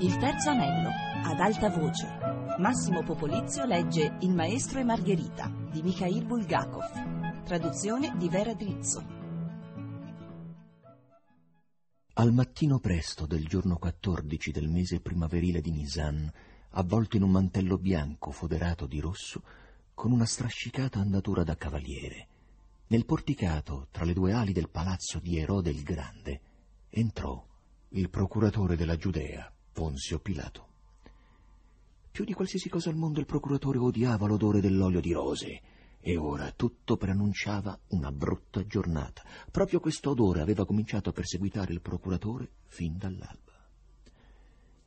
Il terzo anello, ad alta voce. Massimo Popolizio legge Il maestro e Margherita di Mikhail Bulgakov. Traduzione di Vera Drizzo. Al mattino presto del giorno 14 del mese primaverile di Nisan, avvolto in un mantello bianco foderato di rosso, con una strascicata andatura da cavaliere, nel porticato tra le due ali del palazzo di Erode il Grande, entrò il procuratore della Giudea, Ponzio Pilato. Più di qualsiasi cosa al mondo il procuratore odiava l'odore dell'olio di rose e ora tutto preannunciava una brutta giornata. Proprio questo odore aveva cominciato a perseguitare il procuratore fin dall'alba.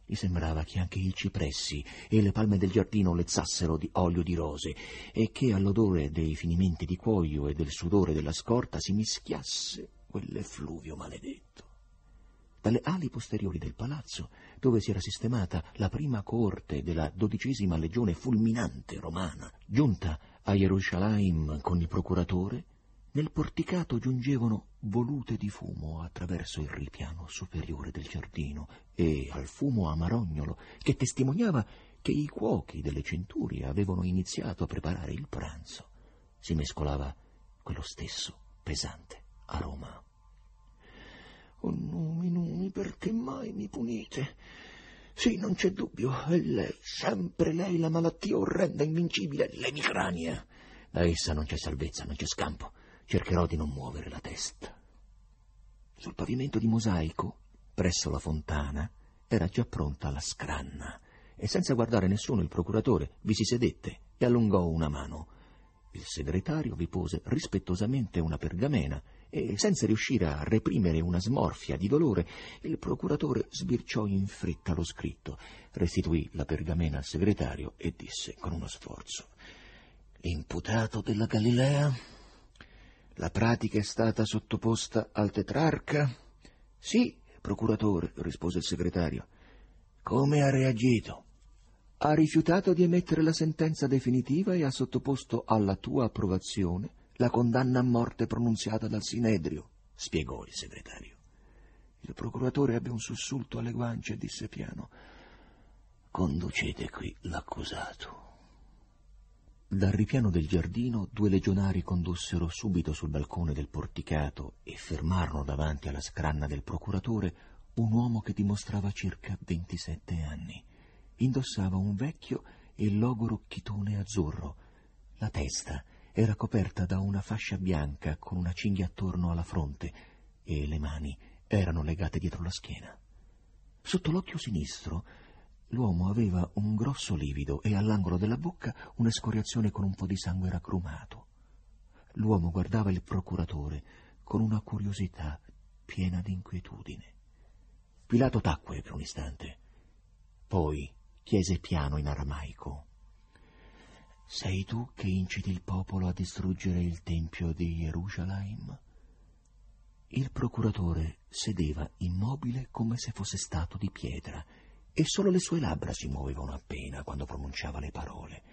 Gli sembrava che anche i cipressi e le palme del giardino lezzassero di olio di rose e che all'odore dei finimenti di cuoio e del sudore della scorta si mischiasse quell'effluvio maledetto. Dalle ali posteriori del palazzo, dove si era sistemata la prima corte della dodicesima legione fulminante romana, giunta a Gerusalemme con il procuratore, nel porticato giungevano volute di fumo attraverso il ripiano superiore del giardino e al fumo amarognolo che testimoniava che i cuochi delle centurie avevano iniziato a preparare il pranzo. Si mescolava quello stesso pesante aroma Oh numi, numi, perché mai mi punite? Sì, non c'è dubbio, è lei, sempre lei, la malattia orrenda, invincibile, l'emicrania. Da essa non c'è salvezza, non c'è scampo. Cercherò di non muovere la testa. Sul pavimento di mosaico, presso la fontana, era già pronta la scranna, e senza guardare nessuno il procuratore vi si sedette e allungò una mano. Il segretario vi pose rispettosamente una pergamena e senza riuscire a reprimere una smorfia di dolore, il procuratore sbirciò in fretta lo scritto, restituì la pergamena al segretario e disse con uno sforzo L'imputato della Galilea? La pratica è stata sottoposta al tetrarca? Sì, procuratore, rispose il segretario. Come ha reagito? Ha rifiutato di emettere la sentenza definitiva e ha sottoposto alla tua approvazione la condanna a morte pronunziata dal Sinedrio, spiegò il segretario. Il procuratore ebbe un sussulto alle guance e disse piano Conducete qui l'accusato. Dal ripiano del giardino due legionari condussero subito sul balcone del porticato e fermarono davanti alla scranna del procuratore un uomo che dimostrava circa ventisette anni. Indossava un vecchio e logoro chitone azzurro. La testa era coperta da una fascia bianca con una cinghia attorno alla fronte e le mani erano legate dietro la schiena. Sotto l'occhio sinistro l'uomo aveva un grosso livido e all'angolo della bocca un'escoriazione con un po' di sangue raggrumato. L'uomo guardava il procuratore con una curiosità piena di inquietudine. Pilato tacque per un istante. Poi chiese piano in aramaico. Sei tu che inciti il popolo a distruggere il tempio di Gerusalemme? Il procuratore sedeva immobile come se fosse stato di pietra e solo le sue labbra si muovevano appena quando pronunciava le parole.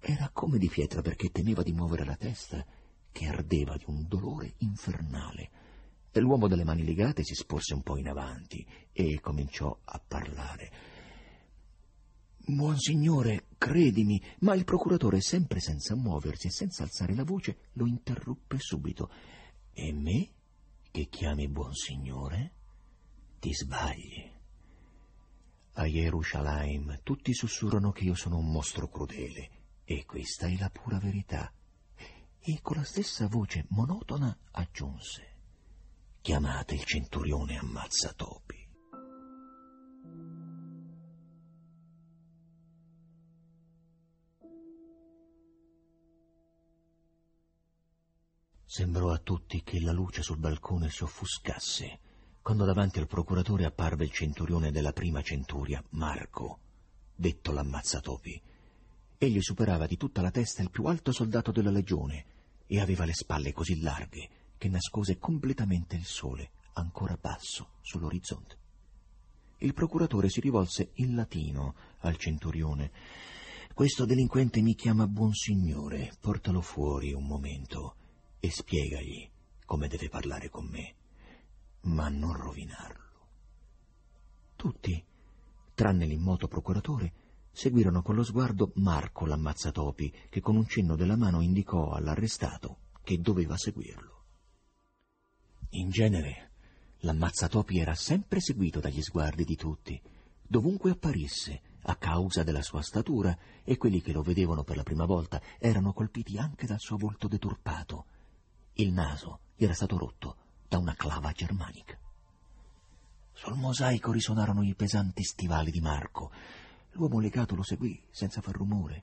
Era come di pietra perché temeva di muovere la testa, che ardeva di un dolore infernale. L'uomo dalle mani legate si sporse un po' in avanti e cominciò a parlare. Monsignore, credimi, ma il procuratore, sempre senza muoversi e senza alzare la voce, lo interruppe subito. E me, che chiami buonsignore? Ti sbagli. A Gerusalemme tutti sussurrano che io sono un mostro crudele, e questa è la pura verità. E con la stessa voce monotona aggiunse: Chiamate il centurione ammazzatopi. Sembrò a tutti che la luce sul balcone si offuscasse, quando davanti al procuratore apparve il centurione della prima centuria, Marco, detto l'ammazzatopi. Egli superava di tutta la testa il più alto soldato della legione e aveva le spalle così larghe che nascose completamente il sole, ancora basso, sull'orizzonte. Il procuratore si rivolse in latino al centurione. Questo delinquente mi chiama buonsignore, portalo fuori un momento e spiegagli come deve parlare con me, ma non rovinarlo. Tutti, Tranne l'immoto procuratore, seguirono con lo sguardo Marco l'ammazzatopi, che con un cenno della mano indicò all'arrestato che doveva seguirlo. In genere, l'ammazzatopi era sempre seguito dagli sguardi di tutti, dovunque apparisse, a causa della sua statura, e quelli che lo vedevano per la prima volta erano colpiti anche dal suo volto deturpato. Il naso era stato rotto da una clava germanica. Sul mosaico risuonarono i pesanti stivali di Marco. L'uomo legato lo seguì senza far rumore.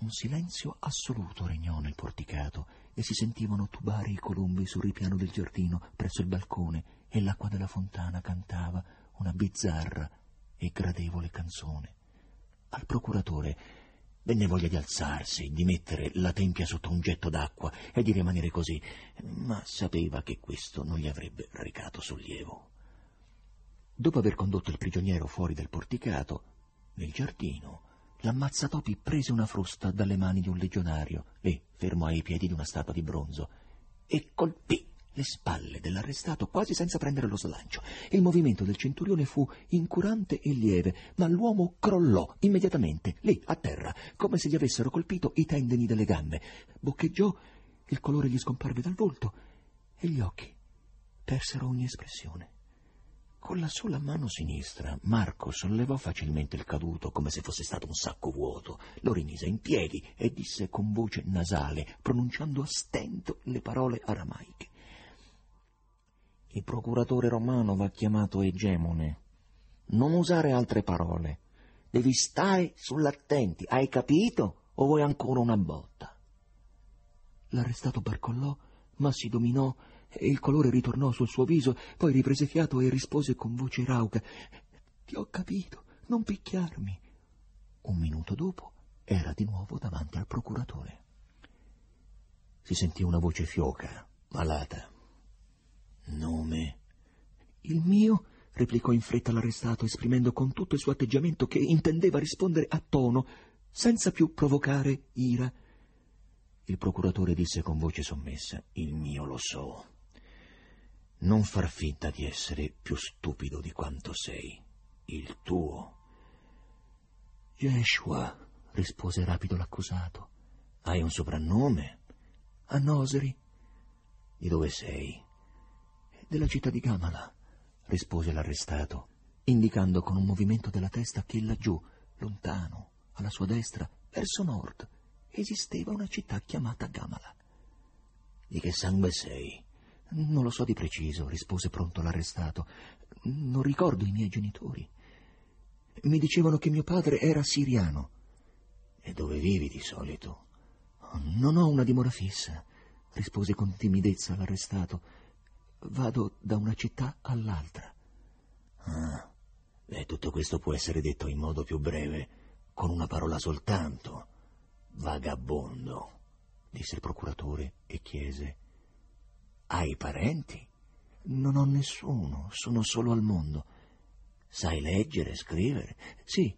Un silenzio assoluto regnò nel porticato e si sentivano tubare i colombi sul ripiano del giardino presso il balcone e l'acqua della fontana cantava una bizzarra e gradevole canzone. Al procuratore venne voglia di alzarsi, di mettere la tempia sotto un getto d'acqua e di rimanere così, ma sapeva che questo non gli avrebbe recato sollievo. Dopo aver condotto il prigioniero fuori del porticato, nel giardino, l'ammazzatopi prese una frusta dalle mani di un legionario, lì, fermo ai piedi di una statua di bronzo, e colpì le spalle dell'arrestato quasi senza prendere lo slancio. Il movimento del centurione fu incurante e lieve, ma l'uomo crollò immediatamente, lì, a terra, come se gli avessero colpito i tendini delle gambe. Boccheggiò, il colore gli scomparve dal volto e gli occhi persero ogni espressione. Con la sola mano sinistra Marco sollevò facilmente il caduto come se fosse stato un sacco vuoto, lo rimise in piedi e disse con voce nasale, pronunciando a stento le parole aramaiche. Il procuratore romano va chiamato egemone. Non usare altre parole. Devi stare sull'attenti, hai capito? O vuoi ancora una botta? L'arrestato barcollò, ma si dominò e il colore ritornò sul suo viso, poi riprese fiato e rispose con voce rauca Ti ho capito, non picchiarmi. Un minuto dopo era di nuovo davanti al procuratore. Si sentì una voce fioca, malata. Nome? Il mio? replicò in fretta l'arrestato, esprimendo con tutto il suo atteggiamento che intendeva rispondere a tono, senza più provocare ira. Il procuratore disse con voce sommessa: Il mio lo so. Non far finta di essere più stupido di quanto sei. Il tuo. Yeshua, rispose rapido l'accusato. Hai un soprannome? A Noseri. Di dove sei? Della città di Gamala, rispose l'arrestato, indicando con un movimento della testa che laggiù, lontano, alla sua destra, verso nord, esisteva una città chiamata Gamala. Di che sangue sei? Non lo so di preciso, rispose pronto l'arrestato. Non ricordo i miei genitori. Mi dicevano che mio padre era siriano. E dove vivi di solito? Non ho una dimora fissa, rispose con timidezza l'arrestato. Vado da una città all'altra. Ah, beh, tutto questo può essere detto in modo più breve, con una parola soltanto. Vagabondo, disse il procuratore e chiese. Hai parenti? Non ho nessuno, sono solo al mondo. Sai leggere e scrivere? Sì.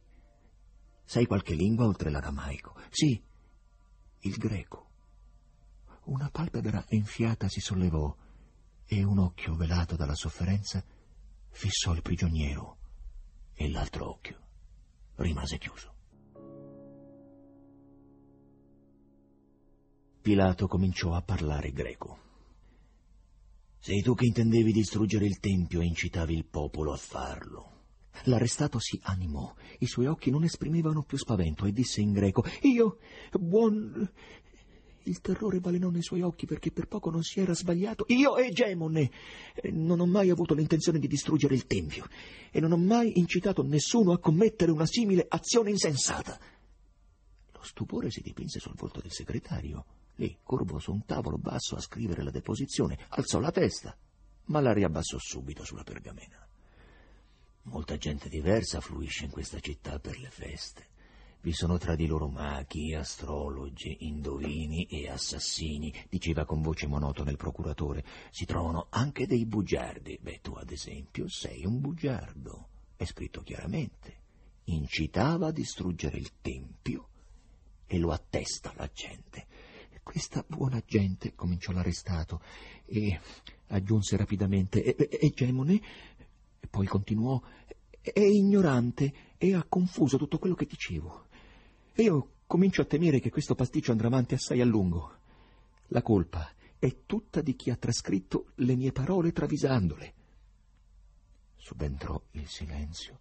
Sai qualche lingua oltre l'aramaico? Sì. Il greco. Una palpebra enfiata si sollevò e un occhio velato dalla sofferenza fissò il prigioniero e l'altro occhio rimase chiuso. Pilato cominciò a parlare greco. Sei tu che intendevi distruggere il Tempio e incitavi il popolo a farlo. L'arrestato si animò, i suoi occhi non esprimevano più spavento e disse in greco Io, buon... Il terrore balenò nei suoi occhi perché per poco non si era sbagliato. Io, egemone, non ho mai avuto l'intenzione di distruggere il Tempio e non ho mai incitato nessuno a commettere una simile azione insensata. Lo stupore si dipinse sul volto del segretario Lì, curvo su un tavolo basso a scrivere la deposizione, alzò la testa, ma la riabbassò subito sulla pergamena. Molta gente diversa fluisce in questa città per le feste. Vi sono tra di loro maghi, astrologi, indovini e assassini, diceva con voce monotona il procuratore. Si trovano anche dei bugiardi. Beh, tu ad esempio sei un bugiardo. È scritto chiaramente. Incitava a distruggere il tempio e lo attesta la gente. Questa buona gente, cominciò l'arrestato, e aggiunse rapidamente, egemone, e poi continuò, è ignorante e ha confuso tutto quello che dicevo. Io comincio a temere che questo pasticcio andrà avanti assai a lungo. La colpa è tutta di chi ha trascritto le mie parole travisandole. Subentrò il silenzio.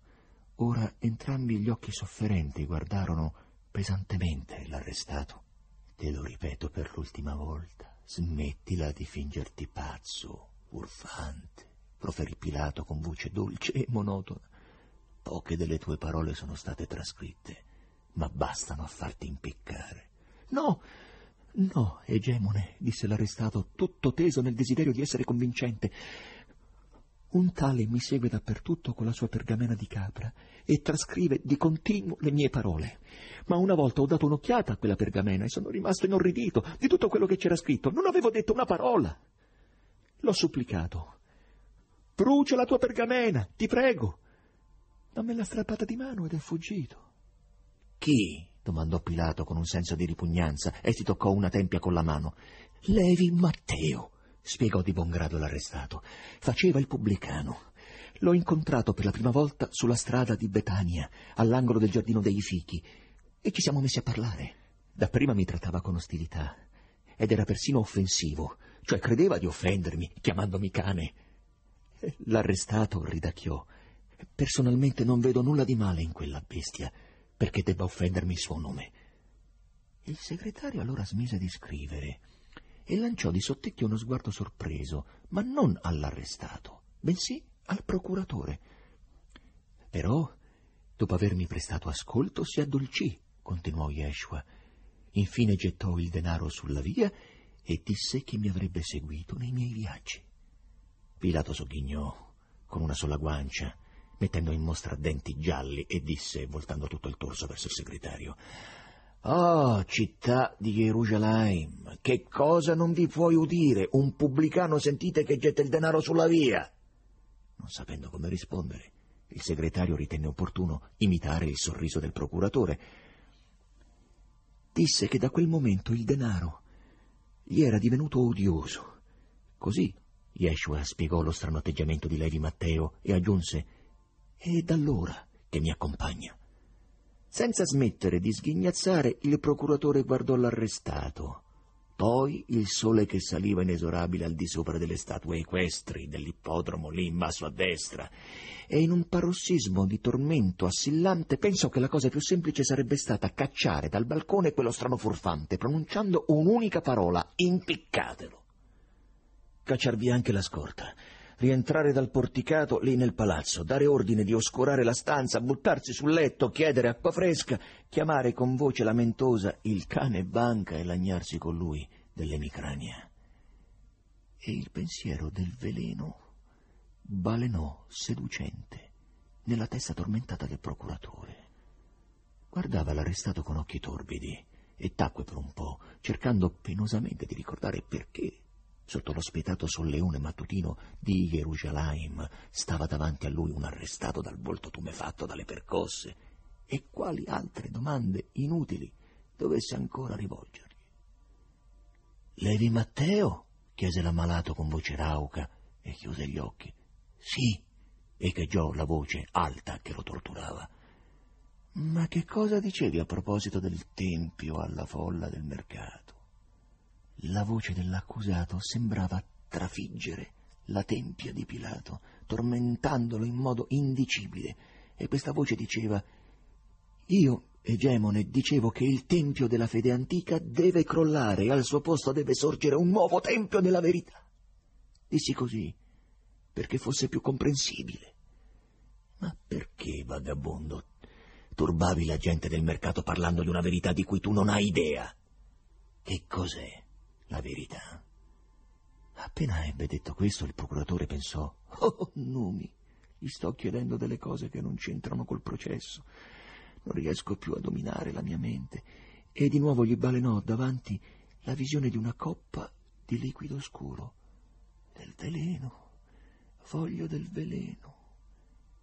Ora entrambi gli occhi sofferenti guardarono pesantemente l'arrestato. Te lo ripeto per l'ultima volta, smettila di fingerti pazzo, urfante, proferì Pilato con voce dolce e monotona. Poche delle tue parole sono state trascritte, ma bastano a farti impiccare. No, no, egemone, disse l'arrestato, tutto teso nel desiderio di essere convincente. Un tale mi segue dappertutto con la sua pergamena di capra e trascrive di continuo le mie parole. Ma una volta ho dato un'occhiata a quella pergamena e sono rimasto inorridito di tutto quello che c'era scritto. Non avevo detto una parola. L'ho supplicato. Brucia la tua pergamena, ti prego. Ma me l'ha strappata di mano ed è fuggito. Chi? domandò Pilato con un senso di ripugnanza e si toccò una tempia con la mano. Levi Matteo spiegò di buon grado l'arrestato. Faceva il pubblicano. L'ho incontrato per la prima volta sulla strada di Betania, all'angolo del giardino dei fichi, e ci siamo messi a parlare. Dapprima mi trattava con ostilità, ed era persino offensivo, cioè credeva di offendermi, chiamandomi cane. L'arrestato ridacchiò. Personalmente non vedo nulla di male in quella bestia, perché debba offendermi il suo nome. Il segretario allora smise di scrivere e lanciò di sottecchio uno sguardo sorpreso, ma non all'arrestato, bensì al procuratore. Però, dopo avermi prestato ascolto, si addolcì, continuò Yeshua. Infine gettò il denaro sulla via e disse che mi avrebbe seguito nei miei viaggi. Pilato sogghignò con una sola guancia, mettendo in mostra denti gialli, e disse, voltando tutto il torso verso il segretario, Oh, città di Gerusalemme, che cosa non vi puoi udire? Un pubblicano sentite che getta il denaro sulla via. Non sapendo come rispondere, il segretario ritenne opportuno imitare il sorriso del procuratore. Disse che da quel momento il denaro gli era divenuto odioso. Così Yeshua spiegò lo strano atteggiamento di Levi Matteo e aggiunse: È da allora che mi accompagna. Senza smettere di sghignazzare, il procuratore guardò l'arrestato. Poi il sole che saliva inesorabile al di sopra delle statue equestri dell'ippodromo lì in basso a destra, e in un parossismo di tormento assillante pensò che la cosa più semplice sarebbe stata cacciare dal balcone quello strano furfante, pronunciando un'unica parola, impiccatelo. Cacciar via anche la scorta, rientrare dal porticato lì nel palazzo, dare ordine di oscurare la stanza, buttarsi sul letto, chiedere acqua fresca, chiamare con voce lamentosa il cane banca e lagnarsi con lui dell'emicrania. E il pensiero del veleno balenò seducente nella testa tormentata del procuratore. Guardava l'arrestato con occhi torbidi e tacque per un po', cercando penosamente di ricordare perché Sotto lo spietato solleone mattutino di Gerusalemme stava davanti a lui un arrestato dal volto tumefatto dalle percosse. E quali altre domande inutili dovesse ancora rivolgergli? Levi Matteo? chiese l'ammalato con voce rauca e chiuse gli occhi. Sì, echeggiò la voce alta che lo torturava. Ma che cosa dicevi a proposito del tempio alla folla del mercato? La voce dell'accusato sembrava trafiggere la tempia di Pilato, tormentandolo in modo indicibile, e questa voce diceva Io, egemone, dicevo che il tempio della fede antica deve crollare e al suo posto deve sorgere un nuovo tempio della verità. Dissi così perché fosse più comprensibile. Ma perché, vagabondo, turbavi la gente del mercato parlando di una verità di cui tu non hai idea? Che cos'è? La verità. Appena ebbe detto questo, il procuratore pensò, oh, Numi, gli sto chiedendo delle cose che non c'entrano col processo. Non riesco più a dominare la mia mente. E di nuovo gli balenò davanti la visione di una coppa di liquido scuro. Del veleno. Voglio del veleno.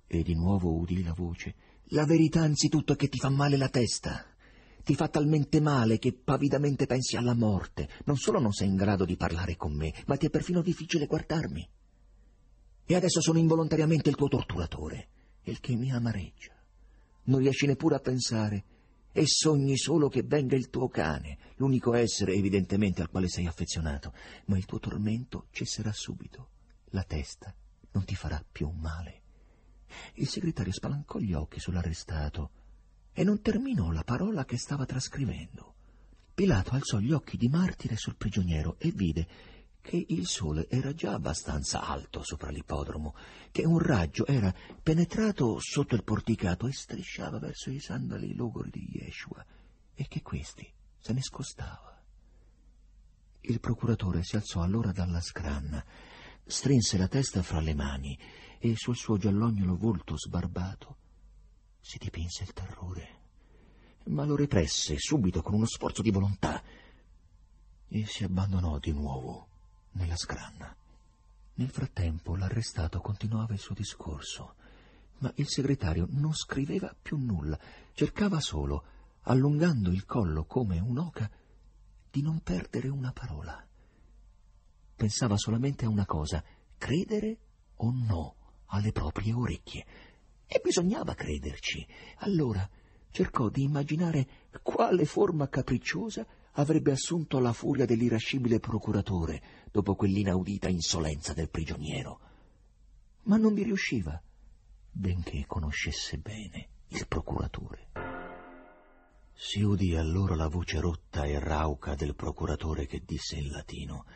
E di nuovo udì la voce. La verità anzitutto è che ti fa male la testa ti fa talmente male che pavidamente pensi alla morte. Non solo non sei in grado di parlare con me, ma ti è perfino difficile guardarmi. E adesso sono involontariamente il tuo torturatore. il che mi amareggia. Non riesci neppure a pensare e sogni solo che venga il tuo cane, l'unico essere evidentemente al quale sei affezionato, ma il tuo tormento cesserà subito. La testa non ti farà più male. Il segretario spalancò gli occhi sull'arrestato e non terminò la parola che stava trascrivendo. Pilato alzò gli occhi di martire sul prigioniero e vide che il sole era già abbastanza alto sopra l'ippodromo, che un raggio era penetrato sotto il porticato e strisciava verso i sandali logori di Yeshua, e che questi se ne scostava. Il procuratore si alzò allora dalla scranna, strinse la testa fra le mani e sul suo giallognolo volto sbarbato si dipinse il terrore, ma lo represse subito con uno sforzo di volontà e si abbandonò di nuovo nella scranna. Nel frattempo l'arrestato continuava il suo discorso, ma il segretario non scriveva più nulla, cercava solo, allungando il collo come un'oca, di non perdere una parola. Pensava solamente a una cosa, credere o no alle proprie orecchie. E bisognava crederci. Allora cercò di immaginare quale forma capricciosa avrebbe assunto la furia dell'irascibile procuratore dopo quell'inaudita insolenza del prigioniero. Ma non vi riusciva, benché conoscesse bene il procuratore. Si udì allora la voce rotta e rauca del procuratore che disse in latino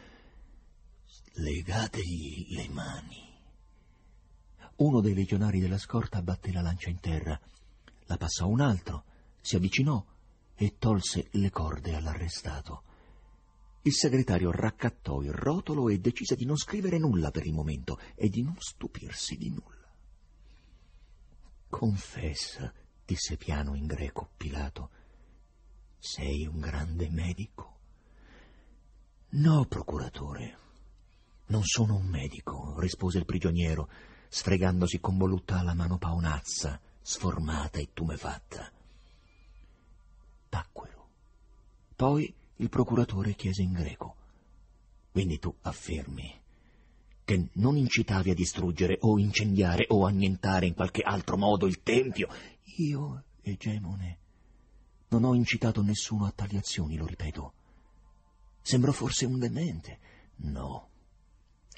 Legategli le mani. Uno dei legionari della scorta batté la lancia in terra, la passò un altro, si avvicinò e tolse le corde all'arrestato. Il segretario raccattò il rotolo e decise di non scrivere nulla per il momento e di non stupirsi di nulla. Confessa, disse piano in greco Pilato, sei un grande medico? No, procuratore, non sono un medico, rispose il prigioniero, sfregandosi con voluttà la mano paonazza, sformata e tumefatta. Tacquero. Poi il procuratore chiese in greco. Quindi tu affermi che non incitavi a distruggere o incendiare o annientare in qualche altro modo il tempio? Io, Egemone, non ho incitato nessuno a tali azioni, lo ripeto. Sembro forse un demente? No,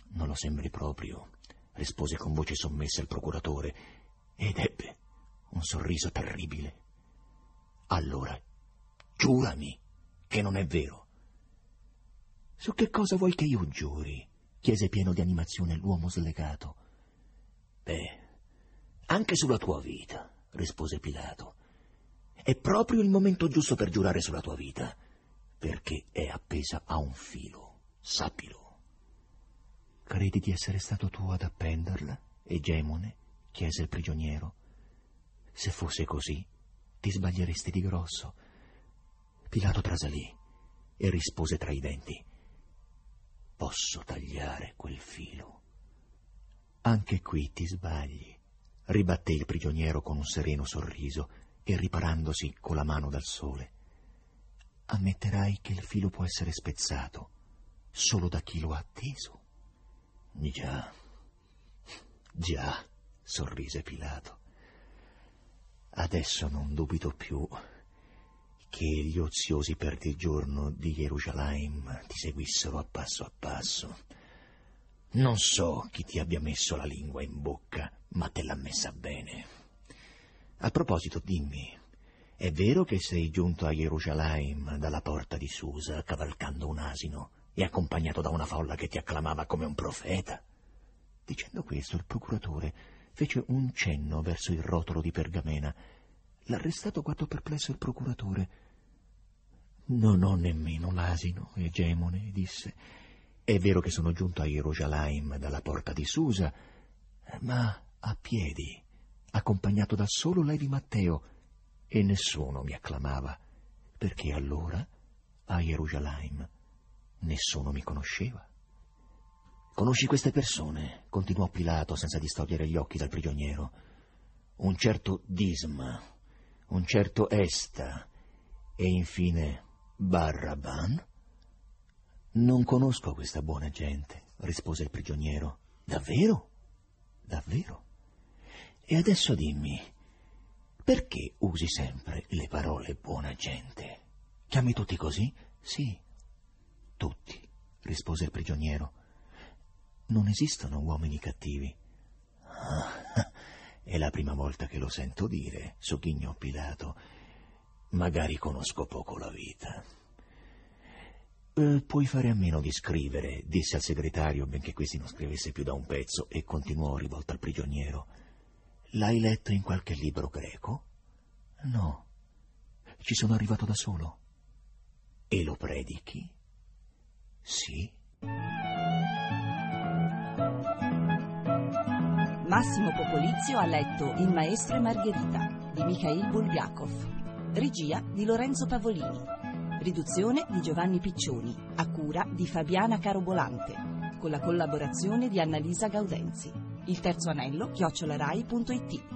non lo sembri proprio, rispose con voce sommessa il procuratore, ed ebbe un sorriso terribile. Allora Giurami che non è vero. Su che cosa vuoi che io giuri? chiese pieno di animazione l'uomo slegato. Beh, anche sulla tua vita, rispose Pilato. È proprio il momento giusto per giurare sulla tua vita, perché è appesa a un filo, sappilo. Credi di essere stato tu ad appenderla, Egemone? chiese il prigioniero. Se fosse così, ti sbaglieresti di grosso. Pilato trasalì e rispose tra i denti. Posso tagliare quel filo. Anche qui ti sbagli, ribatté il prigioniero con un sereno sorriso e riparandosi con la mano dal sole. Ammetterai che il filo può essere spezzato solo da chi lo ha atteso. Già, già, sorrise Pilato. Adesso non dubito più che gli oziosi perdigiorno di Gerusalemme ti seguissero a passo a passo. Non so chi ti abbia messo la lingua in bocca, ma te l'ha messa bene. A proposito, dimmi, è vero che sei giunto a Gerusalemme dalla porta di Susa cavalcando un asino e accompagnato da una folla che ti acclamava come un profeta? Dicendo questo, il procuratore fece un cenno verso il rotolo di pergamena. L'arrestato guardò perplesso il procuratore non ho nemmeno l'asino, egemone, disse. È vero che sono giunto a Gerusalemme dalla porta di Susa, ma a piedi, accompagnato da solo Levi Matteo, e nessuno mi acclamava, perché allora a Gerusalemme nessuno mi conosceva. Conosci queste persone? continuò Pilato senza distogliere gli occhi dal prigioniero. Un certo Disma, un certo Esta e infine Barraban? Non conosco questa buona gente, rispose il prigioniero. Davvero? Davvero? E adesso dimmi, perché usi sempre le parole buona gente? Chiami tutti così? Sì, tutti, rispose il prigioniero. Non esistono uomini cattivi. Ah, è la prima volta che lo sento dire, sogghignò Pilato. Magari conosco poco la vita. Eh, puoi fare a meno di scrivere, disse al segretario, benché questi non scrivesse più da un pezzo, e continuò rivolto al prigioniero. L'hai letto in qualche libro greco? No, ci sono arrivato da solo. E lo predichi? Sì. Massimo Popolizio ha letto Il maestro e Margherita di Mikhail Bulgakov. Regia di Lorenzo Pavolini. Riduzione di Giovanni Piccioni, a cura di Fabiana Carobolante, con la collaborazione di Annalisa Gaudenzi. Il terzo anello, chiocciolarai.it.